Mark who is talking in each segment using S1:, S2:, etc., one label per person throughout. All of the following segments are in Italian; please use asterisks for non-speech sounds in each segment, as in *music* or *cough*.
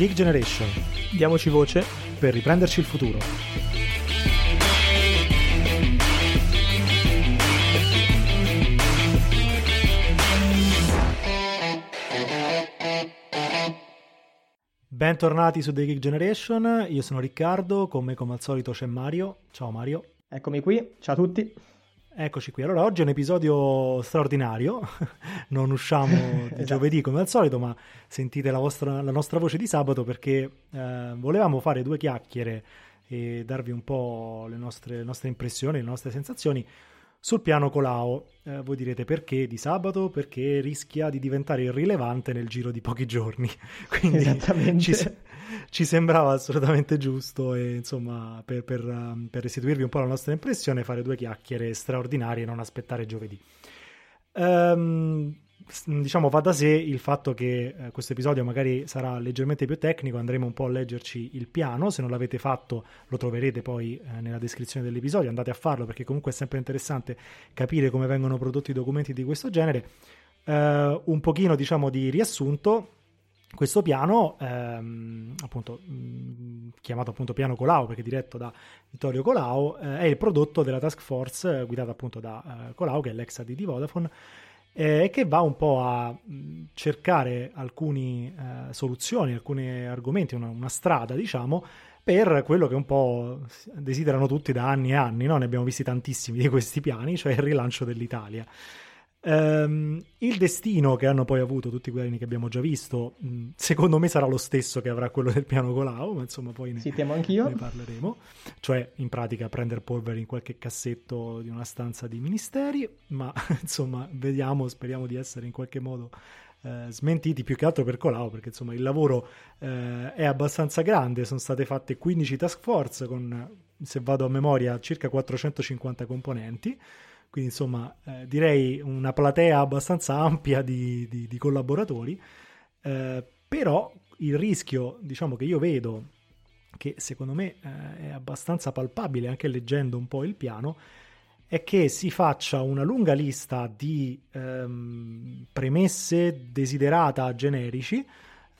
S1: Geek Generation.
S2: Diamoci voce
S1: per riprenderci il futuro. Bentornati su The Geek Generation, io sono Riccardo, con me come al solito c'è Mario. Ciao Mario.
S2: Eccomi qui, ciao a tutti.
S1: Eccoci qui, allora oggi è un episodio straordinario, *laughs* non usciamo di esatto. giovedì come al solito, ma sentite la, vostra, la nostra voce di sabato perché eh, volevamo fare due chiacchiere e darvi un po' le nostre, le nostre impressioni, le nostre sensazioni sul piano Colau, eh, voi direte perché di sabato? Perché rischia di diventare irrilevante nel giro di pochi giorni. *laughs* Quindi ci, ci, sembrava assolutamente giusto e insomma per, per, um, per, restituirvi un po' la nostra impressione fare due chiacchiere straordinarie e non aspettare giovedì. Um, diciamo va da sé il fatto che eh, questo episodio magari sarà leggermente più tecnico, andremo un po' a leggerci il piano, se non l'avete fatto lo troverete poi eh, nella descrizione dell'episodio, andate a farlo perché comunque è sempre interessante capire come vengono prodotti documenti di questo genere. Eh, un pochino diciamo di riassunto, questo piano, ehm, appunto, mh, chiamato appunto piano Colau perché diretto da Vittorio Colau, eh, è il prodotto della task force eh, guidata appunto da eh, Colau che è l'ex AD di Vodafone e eh, che va un po' a mm, cercare alcune eh, soluzioni, alcuni argomenti, una, una, strada, diciamo, per quello che un po' desiderano tutti da anni e anni, no? ne abbiamo visti tantissimi di questi piani, cioè il rilancio dell'Italia. Um, il destino che hanno poi avuto tutti quelli che abbiamo già visto, mh, secondo me sarà lo stesso che avrà quello del piano Colau, ma insomma poi ne,
S2: sì, ne
S1: parleremo. Cioè, in pratica, prendere polvere in qualche cassetto di una stanza di ministeri, ma *laughs* insomma, vediamo, speriamo di essere in qualche modo eh, smentiti, più che altro per Colau, perché insomma il lavoro eh, è abbastanza grande, sono state fatte 15 task force con, se vado a memoria, circa 450 componenti quindi insomma eh, direi una platea abbastanza ampia di, di, di collaboratori, eh, però il rischio diciamo che io vedo, che secondo me eh, è abbastanza palpabile anche leggendo un po' il piano, è che si faccia una lunga lista di ehm, premesse desiderata generici,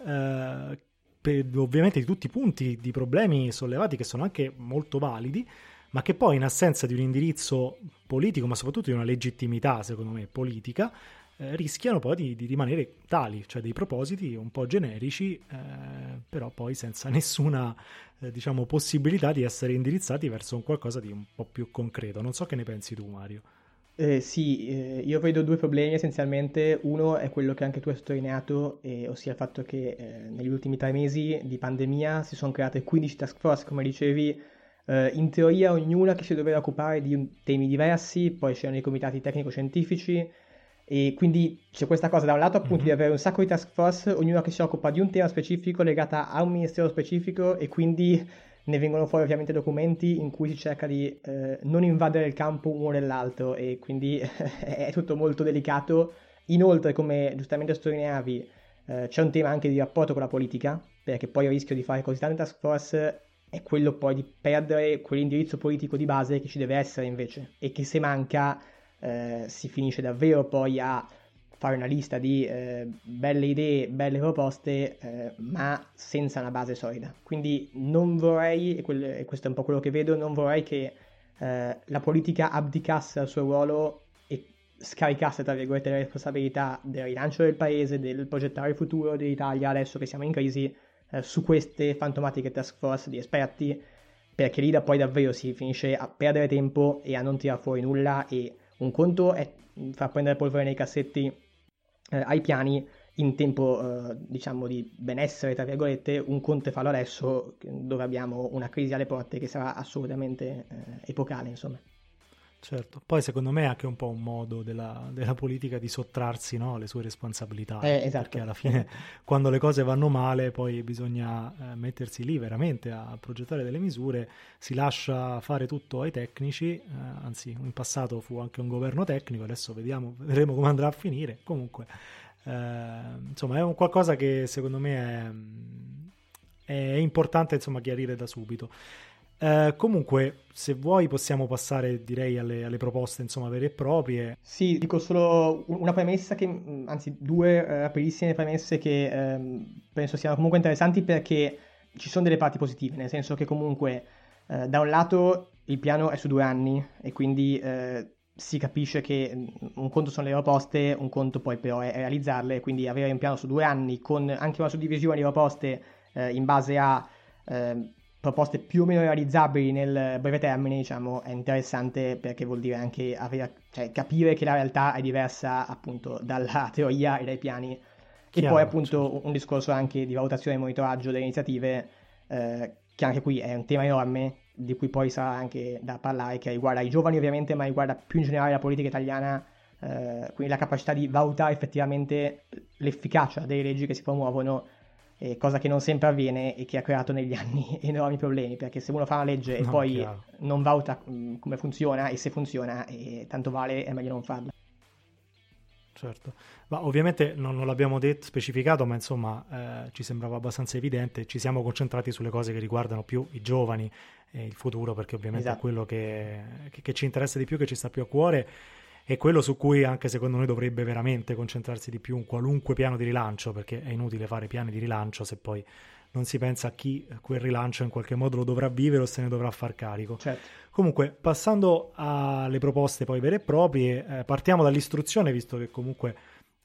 S1: eh, per, ovviamente di tutti i punti di problemi sollevati che sono anche molto validi, ma che poi in assenza di un indirizzo politico, ma soprattutto di una legittimità, secondo me, politica, eh, rischiano poi di, di, rimanere tali, cioè dei propositi un po' generici, eh, però poi senza *laughs* nessuna eh, diciamo, possibilità di essere indirizzati verso un qualcosa di un po' più concreto. Non so che ne pensi tu, Mario.
S2: Eh, sì, eh, io vedo due problemi essenzialmente. Uno è quello che anche tu hai sottolineato, eh, ossia il fatto che eh, negli ultimi tre mesi di pandemia si sono create 15 task force, come dicevi, Uh, in teoria ognuna che si doveva occupare di temi diversi, poi c'erano i comitati tecnico-scientifici e quindi c'è questa cosa da un lato appunto mm-hmm. di avere un sacco di task force, ognuna che si occupa di un tema specifico legata a un ministero specifico e quindi ne vengono fuori ovviamente documenti in cui si cerca di eh, non invadere il campo uno dell'altro e quindi *laughs* è tutto molto delicato. Inoltre, come giustamente sottolineavi, eh, c'è un tema anche di rapporto con la politica, perché poi il rischio di fare così tante task force è quello poi di perdere quell'indirizzo politico di base che ci deve essere invece e che se manca eh, si finisce davvero poi a fare una lista di eh, belle idee, belle proposte, eh, ma senza una base solida. Quindi non vorrei, e, quel, e, questo è un po' quello che vedo, non vorrei che eh, la politica abdicasse al suo ruolo e scaricasse, tra virgolette, le responsabilità del rilancio del paese, del progettare il futuro dell'Italia adesso che siamo in crisi eh, su queste fantomatiche task force di esperti, perché lì da poi davvero si finisce a perdere tempo e a non tirare fuori nulla e un conto è far prendere polvere nei cassetti eh, ai piani in tempo eh, diciamo di benessere tra virgolette un conto è farlo adesso dove abbiamo una crisi alle porte che sarà assolutamente eh, epocale insomma
S1: Certo, poi secondo me è anche un po' un modo della, della politica di sottrarsi no, alle sue responsabilità.
S2: Eh, esatto.
S1: Perché alla fine, *laughs* quando le cose vanno male, poi bisogna eh, mettersi lì veramente a progettare delle misure. Si lascia fare tutto ai tecnici, eh, anzi, in passato fu anche un governo tecnico, adesso vediamo, vedremo come andrà a finire. Comunque, eh, insomma, è un qualcosa che secondo me è, è importante insomma, chiarire da subito. Eh, comunque, se vuoi possiamo passare direi alle, alle, proposte insomma vere e proprie.
S2: Sì, dico solo una premessa che, anzi due eh, rapidissime premesse che ehm, penso siano comunque interessanti perché ci sono delle parti positive, nel senso che comunque eh, da un lato il piano è su due anni e quindi eh, si capisce che un conto sono le proposte, un conto poi però è realizzarle, quindi avere un piano su due anni con anche una suddivisione di proposte eh, in base a eh, proposte più o meno realizzabili nel breve termine, diciamo, è interessante perché vuol dire anche avere, cioè, capire che la realtà è diversa appunto dalla *laughs* teoria e dai piani. Chiaro, e poi appunto certo. un discorso anche di valutazione e monitoraggio delle iniziative, eh, che anche qui è un tema enorme, di cui poi sarà anche da parlare, che riguarda i giovani ovviamente, ma riguarda più in generale la politica italiana, eh, quindi la capacità di valutare effettivamente l'efficacia delle leggi che si promuovono eh, cosa che non sempre avviene e che ha creato negli *laughs* anni enormi problemi, perché se uno fa una legge e poi chiaro. non valuta mm, come funziona e se funziona, eh, tanto vale è meglio non farla.
S1: Certo, ma ovviamente non, non l'abbiamo detto, specificato, ma insomma eh, ci sembrava abbastanza evidente, ci siamo concentrati sulle cose che riguardano più i giovani e il futuro, perché ovviamente esatto. è quello che, che, che ci interessa di più, che ci sta più a cuore è quello su cui anche secondo noi dovrebbe veramente concentrarsi di più un qualunque piano di rilancio, perché è inutile fare piani di rilancio se poi non si pensa a chi quel rilancio in qualche modo lo dovrà vivere o se ne dovrà far carico.
S2: Certo.
S1: Comunque, passando alle proposte poi vere e proprie, eh, partiamo dall'istruzione, visto che comunque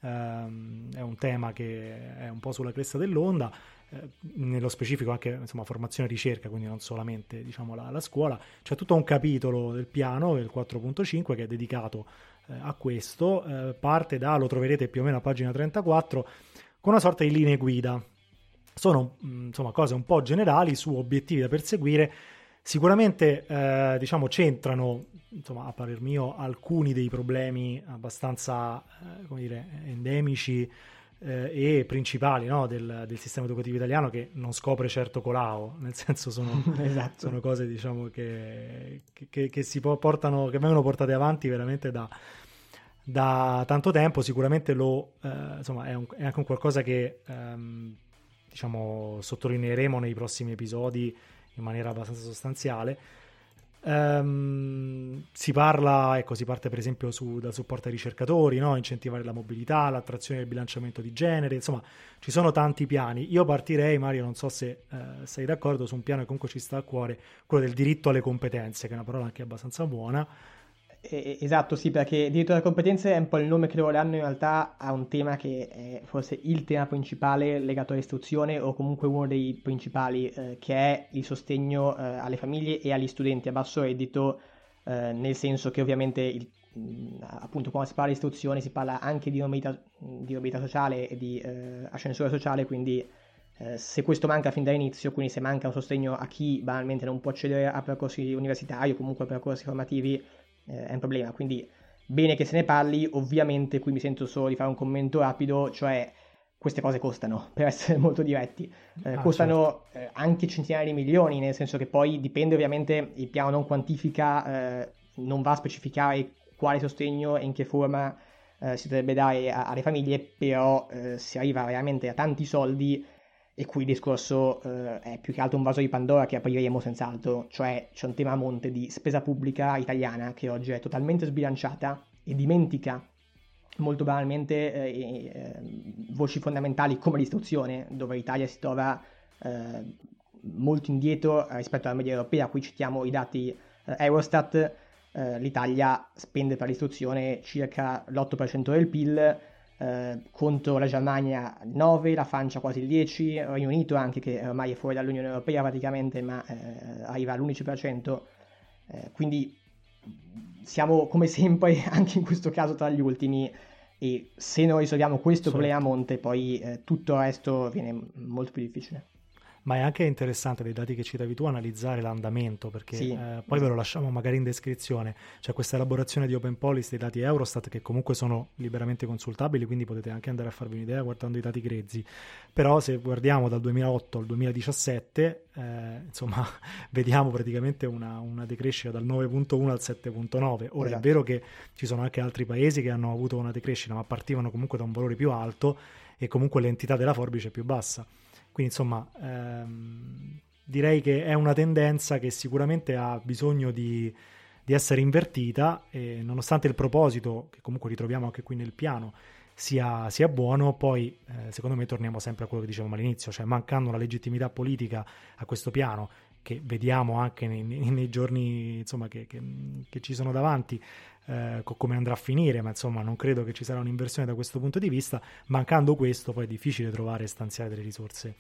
S1: ehm, è un tema che è un po' sulla cresta dell'onda, eh, nello specifico anche insomma, formazione e ricerca, quindi non solamente diciamo, la, la, scuola. C'è tutto un capitolo del piano, il 4.5, che è dedicato eh, a questo, eh, parte da, lo troverete più o meno a pagina 34, con una sorta di linee guida. Sono mm, insomma cose un po' generali su obiettivi da perseguire. Sicuramente eh, diciamo centrano, insomma, a parer mio, alcuni dei problemi abbastanza eh, dire, endemici eh, e principali no, del, del, sistema educativo italiano che non scopre certo Colau, nel senso sono, *laughs* esatto. sono cose diciamo, che, che, che, si portano, che vengono portate avanti veramente da, da tanto tempo, sicuramente lo, eh, insomma, è, un, è, anche un qualcosa che ehm, diciamo, sottolineeremo nei prossimi episodi in maniera abbastanza sostanziale. Um, si parla, ecco, si parte per esempio su, dal supporto ai ricercatori, no? incentivare la mobilità, l'attrazione del bilanciamento di genere, insomma ci sono tanti piani. Io partirei, Mario, non so se eh, sei d'accordo, su un piano che comunque ci sta a cuore, quello del diritto alle competenze, che è una parola anche abbastanza buona,
S2: Esatto, sì, perché diritto alle competenze è un po' il nome che loro danno in realtà a un tema che è forse il tema principale legato all'istruzione o comunque uno dei principali, eh, che è il sostegno eh, alle famiglie e agli studenti. A basso reddito, eh, nel senso che ovviamente il, appunto quando si parla di istruzione si parla anche di mobilità, di mobilità sociale e di eh, ascensore sociale, quindi eh, se questo manca fin dall'inizio, quindi se manca un sostegno a chi banalmente non può accedere a percorsi universitari o comunque a percorsi formativi, eh, è un problema. Quindi bene che se ne parli, ovviamente qui mi sento solo di fare un commento rapido, cioè queste cose costano, *laughs* per essere molto diretti, eh, ah, costano certo. eh, anche centinaia di milioni, nel senso che poi dipende ovviamente, il piano non quantifica, eh, non va a specificare quale sostegno e in che forma eh, si dovrebbe dare a, alle famiglie, però eh, si arriva veramente a tanti soldi e qui il discorso eh, è più che altro un vaso di Pandora che apriremo senz'altro, cioè c'è un tema a monte di spesa pubblica italiana che oggi è totalmente sbilanciata e dimentica molto banalmente eh, eh, voci fondamentali come l'istruzione, dove l'Italia si trova eh, molto indietro rispetto alla media europea, qui citiamo i dati eh, Eurostat, eh, l'Italia spende per l'istruzione circa l'8% del PIL, eh, contro la Germania 9, la Francia quasi il 10, il Regno Unito anche che ormai è fuori dall'Unione Europea praticamente ma eh, arriva all'11%, eh, quindi siamo come sempre *laughs* anche in questo caso tra gli ultimi e se non risolviamo questo certo. problema a monte poi eh, tutto il resto viene molto più difficile
S1: ma è anche interessante dai dati che citavi tu analizzare l'andamento perché sì. eh, poi ve lo lasciamo magari in descrizione c'è questa elaborazione di Open Policy dei dati Eurostat che comunque sono liberamente consultabili quindi potete anche andare a farvi un'idea guardando i dati grezzi però se guardiamo dal 2008 al 2017 eh, insomma *laughs* vediamo praticamente una, una, decrescita dal 9.1 al 7.9 ora esatto. è vero che ci sono anche altri paesi che hanno avuto una decrescita ma partivano comunque da un valore più alto e comunque l'entità della forbice è più bassa quindi insomma, ehm, direi che è una tendenza che sicuramente ha bisogno di, di essere invertita e nonostante il proposito, che comunque ritroviamo anche qui nel piano, sia, sia buono, poi eh, secondo me torniamo sempre a quello che dicevamo all'inizio, cioè mancando una legittimità politica a questo piano, che vediamo anche nei, nei giorni insomma, che, che, che, ci sono davanti, eh, come andrà a finire, ma insomma non credo che ci sarà un'inversione da questo punto di vista. Mancando questo, poi è difficile trovare e stanziare delle risorse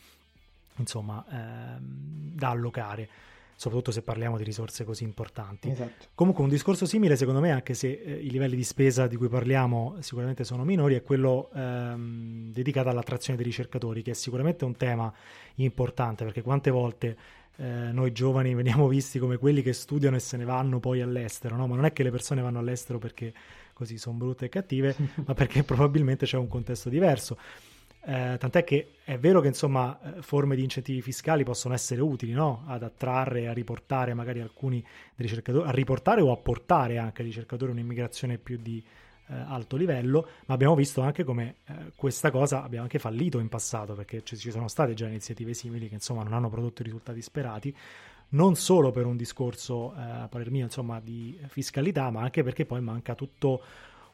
S1: insomma, ehm, da allocare soprattutto se parliamo di risorse così importanti.
S2: Esatto.
S1: Comunque un discorso simile, secondo me, anche se eh, i livelli di spesa di cui parliamo sicuramente sono minori, è quello ehm, dedicato all'attrazione dei ricercatori, che è sicuramente un tema importante, perché quante volte eh, noi giovani veniamo visti come quelli che studiano e se ne vanno poi all'estero, no? ma non è che le persone vanno all'estero perché così sono brutte e cattive, *laughs* ma perché probabilmente c'è un contesto diverso. Eh, tant'è che è vero che insomma eh, forme di incentivi fiscali possono essere utili no? ad attrarre e a riportare magari alcuni ricercatori, a riportare o a portare anche ai ricercatori un'immigrazione più di eh, alto livello, ma abbiamo visto anche come eh, questa cosa abbiamo anche fallito in passato perché ci, ci sono state già iniziative simili che insomma non hanno prodotto i risultati sperati non solo per un discorso, eh, a parer mio, insomma, di fiscalità, ma anche perché poi manca tutto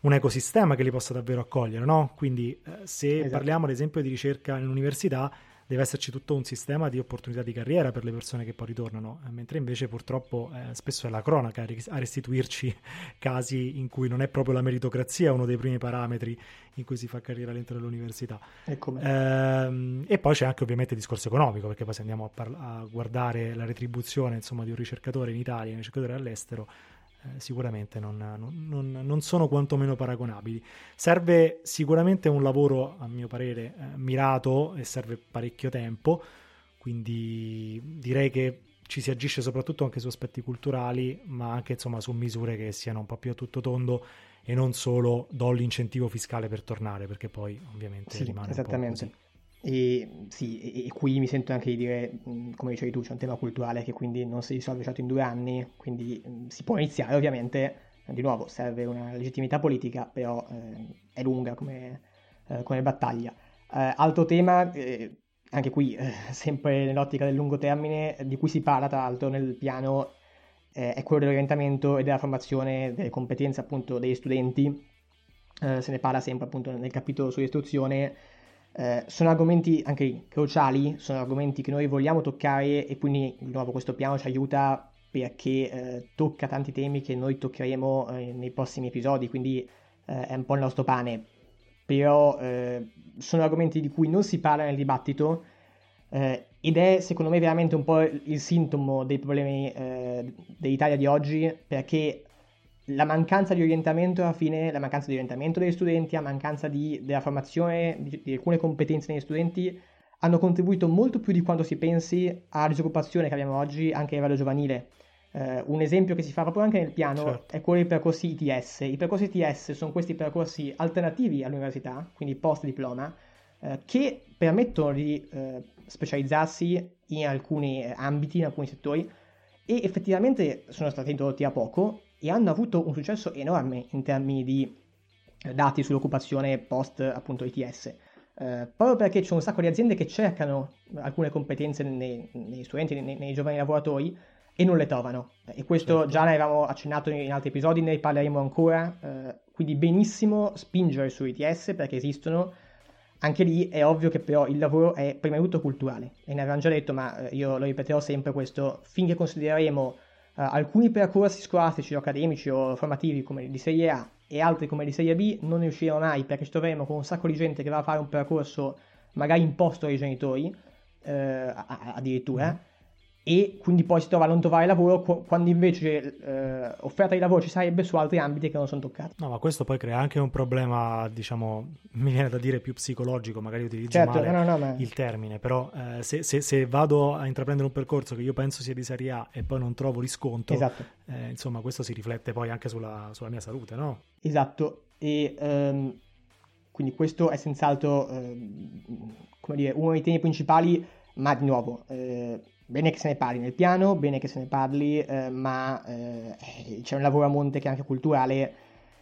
S1: un ecosistema che li possa davvero accogliere, no? Quindi eh, se esatto. parliamo ad esempio di ricerca in università, deve esserci tutto un sistema di opportunità di carriera per le persone che poi ritornano, eh, mentre invece purtroppo eh, spesso è la cronaca a restituirci *laughs* casi in cui non è proprio la meritocrazia uno dei primi parametri in cui si fa carriera all'interno dell'università. Ehm, e poi c'è anche ovviamente il discorso economico, perché poi se andiamo a, parla- a guardare la retribuzione insomma, di un ricercatore in Italia e un ricercatore all'estero, eh, sicuramente non, non, non, sono quantomeno paragonabili. Serve sicuramente un lavoro, a mio parere, eh, mirato e serve parecchio tempo, quindi direi che ci si agisce soprattutto anche su aspetti culturali, ma anche insomma su misure che siano un po' più a tutto tondo e non solo do l'incentivo fiscale per tornare, perché poi ovviamente
S2: sì,
S1: rimane
S2: un po' così. E sì, e, qui mi sento anche di dire, come dicevi tu, c'è un tema culturale che quindi non si risolve certo in due anni, quindi si può iniziare ovviamente, di nuovo serve una legittimità politica, però eh, è lunga come, eh, come battaglia. Eh, altro tema, eh, anche qui eh, *laughs* sempre nell'ottica del lungo termine, di cui si parla tra l'altro nel piano, eh, è quello dell'orientamento e della formazione delle competenze appunto degli studenti, se ne parla sempre appunto nel capitolo sull'istruzione, eh, sono argomenti anche cruciali, sono argomenti che noi vogliamo toccare e quindi di nuovo questo piano ci aiuta perché eh, tocca tanti temi che noi toccheremo eh, nei prossimi episodi, quindi eh, è un po' il nostro pane. Però eh, sono argomenti di cui non si parla nel dibattito ed è secondo me veramente un po' il sintomo dei problemi dell'Italia di oggi perché la mancanza di orientamento alla fine, la mancanza di orientamento degli studenti, la mancanza di, della formazione di, di, alcune competenze negli studenti hanno contribuito molto più di quanto si pensi alla disoccupazione che abbiamo oggi anche a livello giovanile. Uh, un esempio che si fa proprio anche nel piano certo. è quello dei percorsi ITS. I percorsi ITS sono questi percorsi alternativi all'università, quindi post diploma, uh, che permettono di uh, specializzarsi in alcuni ambiti, in alcuni settori e effettivamente sono stati introdotti a poco e hanno avuto un successo enorme in termini di eh, dati sull'occupazione post appunto ITS. Eh, proprio perché c'è un sacco di aziende che cercano alcune competenze nei, nei studenti, nei, nei, giovani lavoratori e non le trovano. E questo certo. già l'avevamo accennato in altri episodi, ne parleremo ancora. Eh, quindi benissimo spingere su ITS perché esistono. Anche lì è ovvio che però il lavoro è prima di tutto culturale. E ne avevamo già detto, ma eh, io lo ripeterò sempre questo, finché considereremo alcuni percorsi scolastici o accademici o formativi come di serie A e altri come di serie B non ne usciremo mai perché ci troveremo con un sacco di gente che va a fare un percorso magari imposto dai genitori, uh, addirittura, mm e quindi poi si trova a non trovare lavoro quando invece eh, offerta di lavoro ci sarebbe su altri ambiti che non sono toccati.
S1: No, ma questo poi crea anche un problema, diciamo, mi viene da dire più psicologico, magari utilizzo
S2: certo,
S1: male
S2: no, no, ma...
S1: il termine, però eh, se, se, se, vado a intraprendere un percorso che io penso sia di serie A e poi non trovo riscontro,
S2: esatto.
S1: eh, insomma questo si riflette poi anche sulla, sulla mia salute, no?
S2: Esatto, e um, quindi questo è senz'altro, um, come dire, uno dei temi principali, ma di nuovo eh, bene che se ne parli nel piano, bene che se ne parli, eh, ma eh, c'è un lavoro a monte che è anche culturale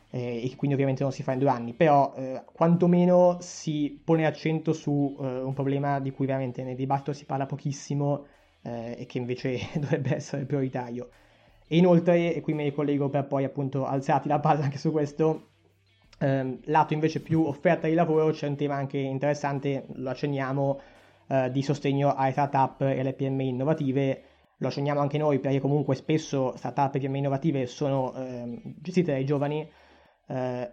S2: eh, e quindi ovviamente non si fa in due anni, però eh, quantomeno si pone accento su eh, un problema di cui veramente nel dibattito si parla pochissimo eh, e che invece *laughs* dovrebbe essere prioritario. E inoltre, e qui mi ricollego per poi appunto alzarti la palla anche su questo, ehm, lato invece più offerta di lavoro c'è un tema anche interessante, lo accenniamo, eh, di sostegno alle startup e alle PMI innovative. Lo accenniamo anche noi perché comunque spesso startup e PMI innovative sono eh, gestite dai giovani. Eh,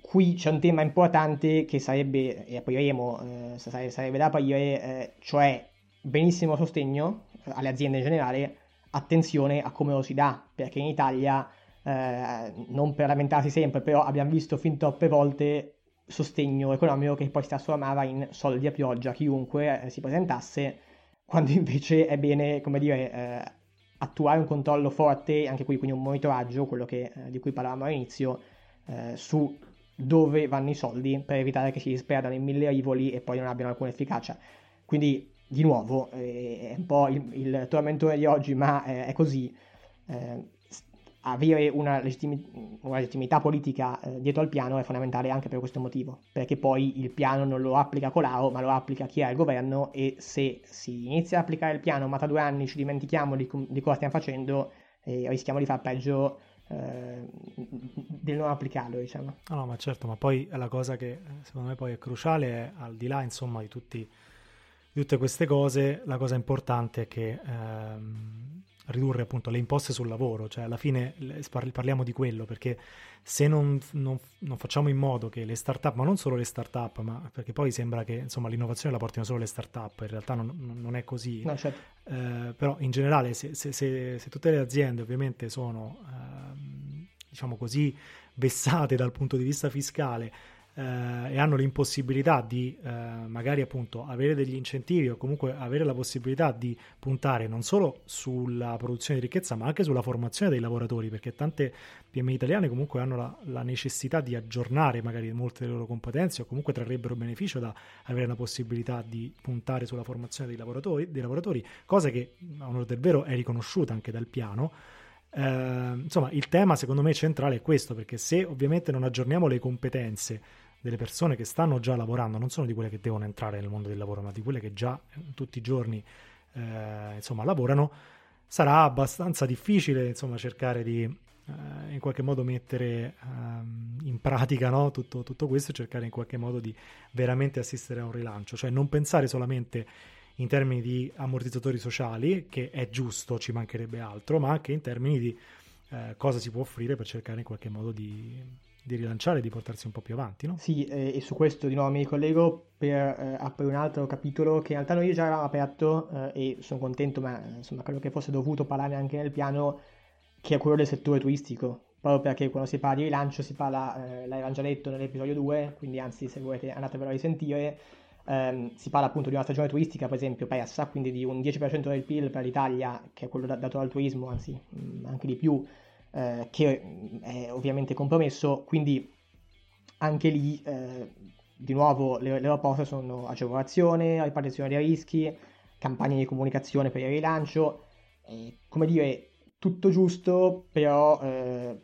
S2: qui c'è un tema importante che sarebbe, e apriremo, eh, sarebbe da aprire, eh, cioè benissimo sostegno alle aziende in generale, attenzione a come lo si dà, perché in Italia, non per lamentarsi sempre, però abbiamo visto fin troppe volte sostegno economico che poi si trasformava in soldi a pioggia chiunque eh, si presentasse, quando *laughs* invece è bene, come dire, eh, attuare un controllo forte, anche qui quindi un monitoraggio, quello che, eh, di cui parlavamo all'inizio, eh, su dove vanno i soldi per evitare che si disperdano in mille rivoli e poi non abbiano alcuna efficacia. Quindi, di nuovo, eh, è un po' il, il tormentore di oggi, ma eh, è così avere una, legittimi- una legittimità politica eh, dietro al piano è fondamentale anche per questo motivo, perché poi il piano non lo applica Colau, ma lo applica chi ha il governo e se si inizia a applicare il piano ma tra due anni ci dimentichiamo di, di cosa stiamo facendo e rischiamo di far peggio eh, del non applicarlo, diciamo.
S1: No, no, ma certo, ma poi la cosa che secondo me poi è cruciale è al di là, insomma, di, tutti, di tutte queste cose, la cosa importante è che ehm, ridurre appunto le imposte sul lavoro, cioè alla fine parliamo di quello perché se non, non, non, facciamo in modo che le start-up, ma non solo le start-up, ma perché poi sembra che insomma, l'innovazione la portino solo le start-up, in realtà non, non è così,
S2: no, certo.
S1: eh, però in generale se, se, se, se, tutte le aziende ovviamente sono eh, diciamo così vessate dal punto di vista fiscale eh, e hanno l'impossibilità di eh, magari appunto avere degli incentivi o comunque avere la possibilità di puntare non solo sulla produzione di ricchezza ma anche sulla formazione dei lavoratori perché tante PMI italiane comunque hanno la, la necessità di aggiornare magari molte delle loro competenze o comunque trarrebbero beneficio da avere la possibilità di puntare sulla formazione dei lavoratori, dei lavoratori cosa che a onore del vero è riconosciuta anche dal piano. Eh, insomma, il tema secondo me centrale è questo, perché se ovviamente non aggiorniamo le competenze delle persone che stanno già lavorando, non sono di quelle che devono entrare nel mondo del lavoro, ma di quelle che già eh, tutti i giorni eh, insomma, lavorano, sarà abbastanza difficile insomma, cercare di eh, in qualche modo mettere um, in pratica no? tutto, tutto, questo e cercare in qualche modo di veramente assistere a un rilancio, cioè non pensare solamente in termini di ammortizzatori sociali, che è giusto, ci mancherebbe altro, ma anche in termini di eh, cosa si può offrire per cercare in qualche modo di, di rilanciare, di portarsi un po' più avanti. No?
S2: Sì, eh, e su questo di nuovo mi ricollego per eh, aprire un altro capitolo che in realtà noi già avevamo aperto eh, e sono contento, ma insomma credo che fosse dovuto parlare anche nel piano, che è quello del settore turistico. Proprio perché quando si parla di rilancio si parla, eh, l'avevamo già detto nell'episodio 2, quindi anzi se volete andatevelo a risentire, ehm, si parla appunto di una stagione turistica per esempio persa, quindi di un 10% del PIL per l'Italia, che è quello dato dal turismo, anzi mh, anche di più, eh, che è ovviamente compromesso, quindi anche lì eh, di nuovo le, le proposte sono agevolazione, ripartizione dei rischi, campagne di comunicazione per il rilancio, eh, come dire, tutto giusto, però eh,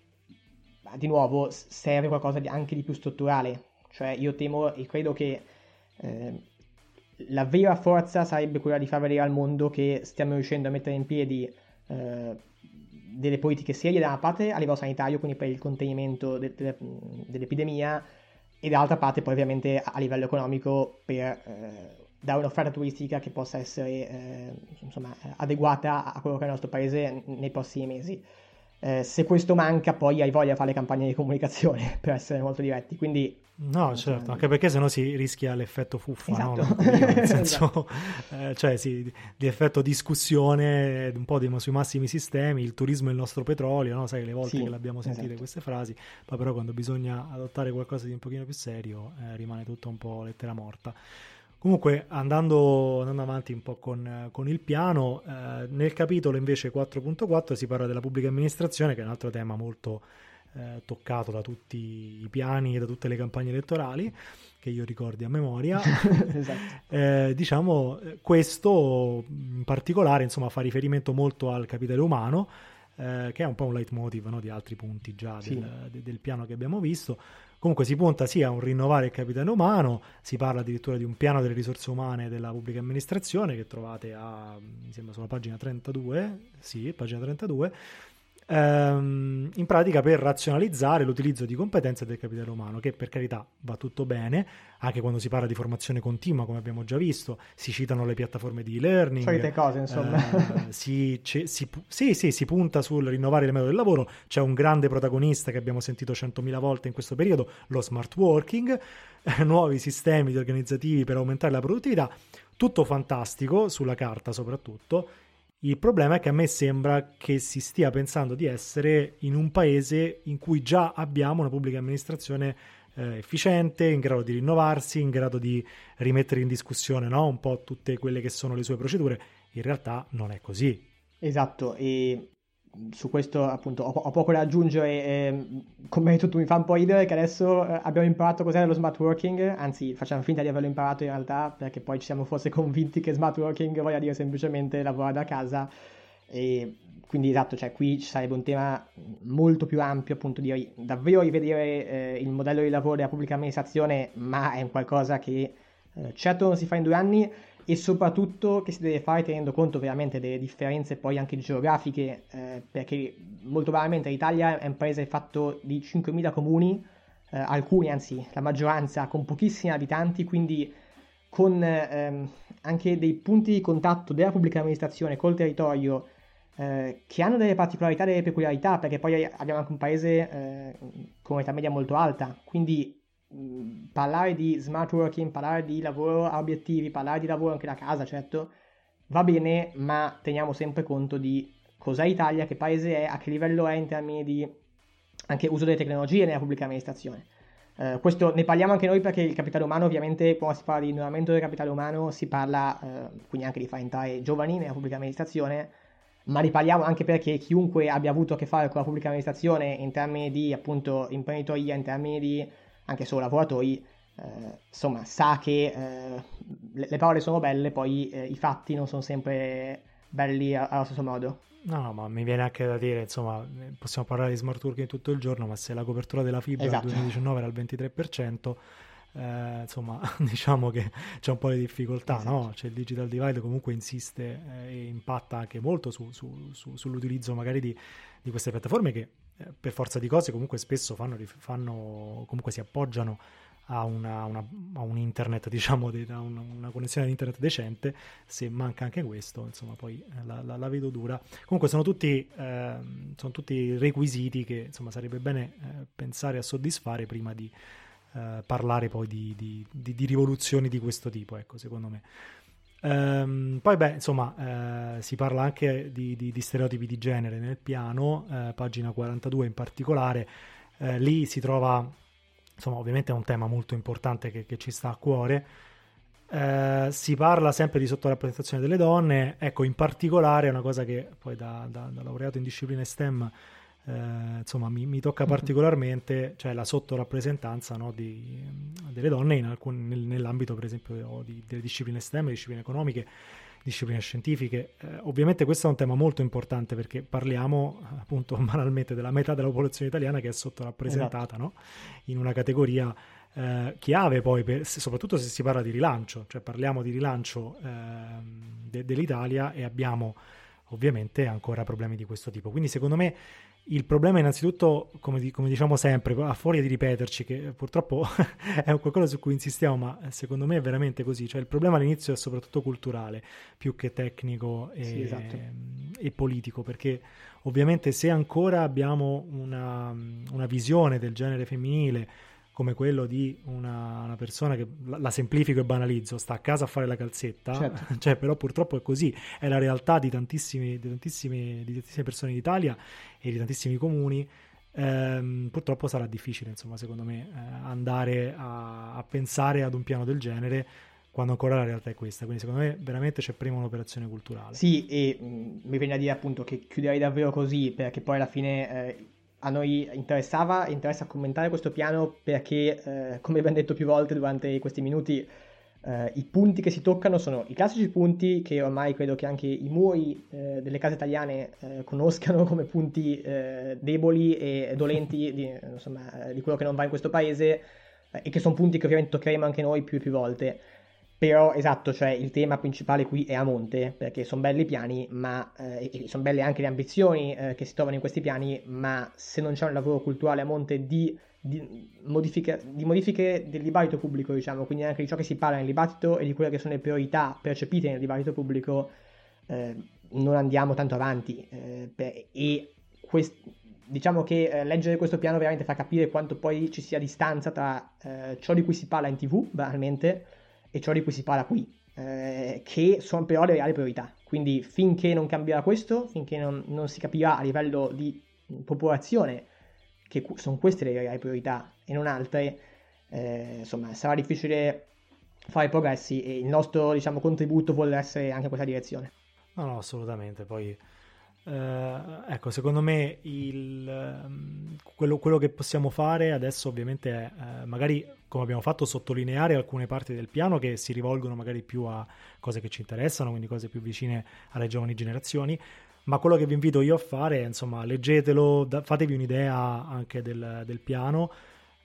S2: di nuovo serve qualcosa di, anche di più strutturale, cioè io temo e credo che eh, la vera forza sarebbe quella di far vedere al mondo che stiamo riuscendo a mettere in piedi eh, delle politiche serie da una parte a livello sanitario, quindi per il contenimento de- de- dell'epidemia, e dall'altra parte poi ovviamente a livello economico per eh, dare un'offerta turistica che possa essere eh, insomma, adeguata a quello che è il nostro paese nei prossimi mesi. Eh, se questo manca, poi hai voglia di fare campagne di comunicazione, *laughs* per essere molto diretti. Quindi,
S1: no, certo, anche perché sennò si rischia l'effetto fuffa,
S2: esatto.
S1: no? Nel *laughs* senso, esatto. eh, cioè sì, di effetto discussione, un po' di, sui massimi sistemi, il turismo è il nostro petrolio, no? Sai, le volte
S2: sì,
S1: che l'abbiamo sentite
S2: esatto.
S1: queste frasi, poi però quando bisogna adottare qualcosa di un pochino più serio, eh, rimane tutto un po' lettera morta. Comunque, andando, andando, avanti un po' con, con il piano, eh, nel capitolo invece 4.4 si parla della pubblica amministrazione, che è un altro tema molto eh, toccato da tutti i piani e da tutte le campagne elettorali, che io ricordi a memoria. *laughs*
S2: esatto.
S1: eh, diciamo, questo in particolare insomma, fa riferimento molto al capitale umano, eh, che è un po' un leitmotiv no, di altri punti già
S2: sì.
S1: del, del piano che abbiamo visto Comunque si punta sia a un rinnovare il capitale umano, si parla addirittura di un piano delle risorse umane della pubblica amministrazione che trovate a, mi sembra sulla pagina 32, sì, pagina 32, ehm, in pratica per razionalizzare l'utilizzo di competenze del capitale umano, che per carità va tutto bene, anche quando si parla di formazione continua, come abbiamo già visto, si citano le piattaforme di e-learning.
S2: Solite cose, insomma.
S1: Eh, si, c- si, sì, sì, si punta sul rinnovare il metodo del lavoro, c'è un grande protagonista che abbiamo sentito centomila volte in questo periodo, lo smart working, nuovi sistemi organizzativi per aumentare la produttività, tutto fantastico, sulla carta soprattutto, il problema è che a me sembra che si stia pensando di essere in un paese in cui già abbiamo una pubblica amministrazione eh, efficiente, in grado di rinnovarsi, in grado di rimettere in discussione no? un po' tutte quelle che sono le sue procedure. In realtà non è così.
S2: Esatto, e su questo appunto ho, ho poco da aggiungere, eh, come hai detto tu mi fa un po' ridere che adesso eh, abbiamo imparato cos'è lo smart working, anzi facciamo finta di averlo imparato in realtà perché poi ci siamo forse convinti che smart working voglia dire semplicemente lavorare da casa. E quindi esatto, cioè qui ci sarebbe un tema molto più ampio appunto di davvero rivedere eh, il modello di lavoro della pubblica amministrazione ma è un qualcosa che eh, certo non si fa in due anni e soprattutto che si deve fare tenendo conto veramente delle differenze poi anche geografiche, eh, perché molto banalmente l'Italia è un paese fatto di 5.000 comuni, eh, alcuni anzi la maggioranza con pochissimi abitanti, quindi con ehm, anche dei punti di contatto della pubblica amministrazione col territorio eh, che hanno delle particolarità, delle peculiarità, perché poi abbiamo anche un paese eh, con età media molto alta, quindi parlare di smart working, parlare di lavoro a obiettivi, parlare di lavoro anche da casa, certo, va bene, ma teniamo sempre conto di cos'è l'Italia, che paese è, a che livello è in termini di anche uso delle tecnologie nella pubblica amministrazione. Uh, questo ne parliamo anche noi perché il capitale umano, ovviamente, quando si parla di innovazione del capitale umano, si parla uh, quindi anche di far entrare giovani nella pubblica amministrazione, ma riparliamo anche perché chiunque abbia avuto a che fare con la pubblica amministrazione in termini di appunto imprenditoria, in termini di anche solo lavoratori, eh, insomma, sa che eh, le, le, parole sono belle, poi eh, i fatti non sono sempre belli allo stesso modo.
S1: No, no, ma mi viene anche da dire, insomma, possiamo parlare di smart working tutto il giorno, ma se la copertura della fibra esatto. nel 2019 era al 23%, eh, insomma, *laughs* diciamo che c'è un po' di difficoltà, esatto. no? Cioè il digital divide comunque insiste eh, e impatta anche molto su, su, su, sull'utilizzo magari di, di, queste piattaforme che per forza di cose comunque spesso fanno, fanno comunque si appoggiano a, una, una, a un internet, *laughs* diciamo, di, a una, una, connessione ad internet decente, se manca anche questo, insomma, poi eh, la, la, la vedo dura. Comunque sono tutti, eh, sono tutti requisiti che, insomma, sarebbe bene eh, pensare a soddisfare prima di eh, parlare poi di, di, di, di, rivoluzioni di questo tipo, ecco, secondo me. Ehm, poi, beh, insomma, eh, si parla anche di, stereotipi di genere nel piano, eh, pagina 42 in particolare. Eh, lì si trova, insomma, ovviamente è un tema molto importante che, che ci sta a cuore. Eh, si parla sempre di sottorappresentazione delle donne, ecco, in particolare una cosa che poi da, da, da laureato in discipline STEM eh, insomma mi, mi, tocca particolarmente, cioè la sottorappresentanza no, di, delle donne in alcun, nel, nell'ambito per esempio di, delle discipline STEM, discipline economiche, discipline scientifiche. Eh, ovviamente questo è un tema molto importante perché parliamo appunto *laughs* banalmente della metà della popolazione italiana che è sottorappresentata esatto. no? in una categoria eh, chiave poi, per, soprattutto se si parla di rilancio, cioè parliamo di rilancio ehm, de, dell'Italia e abbiamo ovviamente ancora problemi di questo tipo. Quindi secondo me il problema innanzitutto, come, come, diciamo sempre, a fuori di ripeterci, che purtroppo *laughs* è qualcosa su cui insistiamo, ma secondo me è veramente così, cioè il problema all'inizio è soprattutto culturale, più che tecnico e, sì, esatto. e politico, perché ovviamente se ancora abbiamo una, una visione del genere femminile, come quello di una, una, persona che la, semplifico e banalizzo, sta a casa a fare la calzetta, certo. *laughs* cioè, però purtroppo è così, è la realtà di, tantissimi, di, tantissime, di tantissime persone in Italia e di tantissimi comuni. Ehm, purtroppo sarà difficile, insomma, secondo me, eh, andare a, a, pensare ad un piano del genere quando ancora la realtà è questa. Quindi, secondo me, veramente c'è prima un'operazione culturale.
S2: Sì, e mh, mm, mi viene a dire appunto che chiuderei davvero così, perché poi alla fine. Eh, a noi interessava e interessa commentare questo piano perché, eh, come abbiamo detto più volte durante questi minuti, eh, I punti che si toccano sono i classici punti che ormai credo che anche i muri uh, delle case italiane uh, conoscano come punti deboli e dolenti di, insomma, di, quello che non va in questo paese e che sono punti che ovviamente toccheremo anche noi più e più volte. Però esatto, cioè il tema principale qui è a monte, perché sono belli i piani, ma eh, sono belle anche le ambizioni eh, che si trovano in questi piani, ma se non c'è un lavoro culturale a monte di di modifiche, di modifiche, del dibattito pubblico, diciamo, quindi anche di ciò che si parla nel dibattito e di quelle che sono le priorità percepite nel dibattito pubblico, eh, non andiamo tanto avanti. Eh, per, e quest, diciamo che eh, leggere questo piano veramente fa capire quanto poi ci sia distanza tra eh, ciò di cui si parla in tv, banalmente, e ciò di cui si parla qui, eh, che sono però le reali priorità. Quindi finché non cambierà questo, finché non, non si capirà a livello di popolazione che sono queste le reali priorità e non altre, eh, insomma, sarà difficile fare progressi e il nostro, diciamo, contributo vuole essere anche in questa direzione.
S1: No, no, assolutamente. Poi, eh, ecco, secondo me il, ehm, quello, quello, che possiamo fare adesso ovviamente è eh, magari, come abbiamo fatto, sottolineare alcune parti del piano che si rivolgono magari più a cose che ci interessano, quindi cose più vicine alle giovani generazioni, ma quello che vi invito io a fare è, insomma, leggetelo, da, fatevi un'idea anche del, del piano,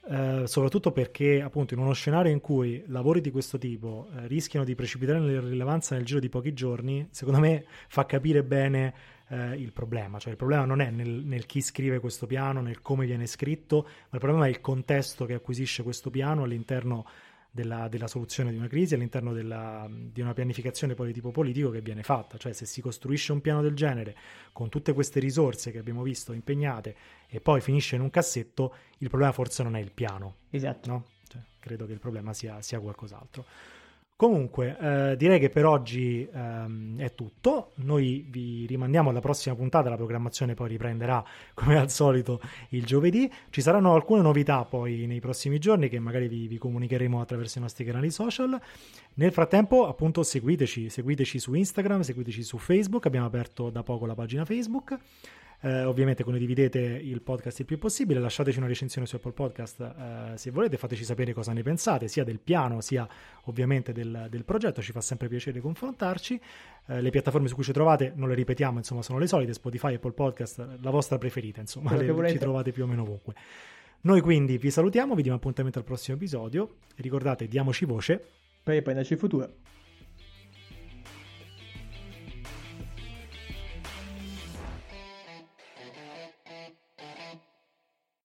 S1: eh, soprattutto perché appunto in uno scenario in cui lavori di questo tipo rischiano di precipitare nell'irrilevanza nel giro di pochi giorni, secondo me fa capire bene eh, il problema, cioè il problema non è nel, nel, chi scrive questo piano, nel come viene scritto, ma il problema è il contesto che acquisisce questo piano all'interno della, della, soluzione di una crisi all'interno della, di una pianificazione poi di tipo politico che viene fatta, cioè se si costruisce un piano del genere con tutte queste risorse che abbiamo visto impegnate e poi finisce in un cassetto, il problema forse non è il piano.
S2: Esatto.
S1: No? Cioè, credo che il problema sia, sia qualcos'altro. Comunque, eh, direi che per oggi ehm, è tutto. Noi vi rimandiamo alla prossima puntata. La programmazione poi riprenderà *laughs* come al solito il giovedì. Ci saranno alcune novità poi nei prossimi giorni che magari vi, vi comunicheremo attraverso i nostri canali social. Nel frattempo, appunto, seguiteci, seguiteci su Instagram, seguiteci su Facebook. Abbiamo aperto da poco la pagina Facebook. Eh, ovviamente condividete il podcast il più possibile, lasciateci una recensione su Apple Podcast eh, se volete, fateci sapere cosa ne pensate, sia del piano sia ovviamente del, del progetto, ci fa sempre piacere confrontarci. Eh, le piattaforme su cui ci trovate, non le ripetiamo, insomma sono le solite, Spotify, Apple Podcast, la vostra preferita, insomma, le, ci trovate più o meno ovunque. Noi quindi vi salutiamo, vi diamo appuntamento al prossimo episodio, ricordate, diamoci voce
S2: per riprenderci il futuro.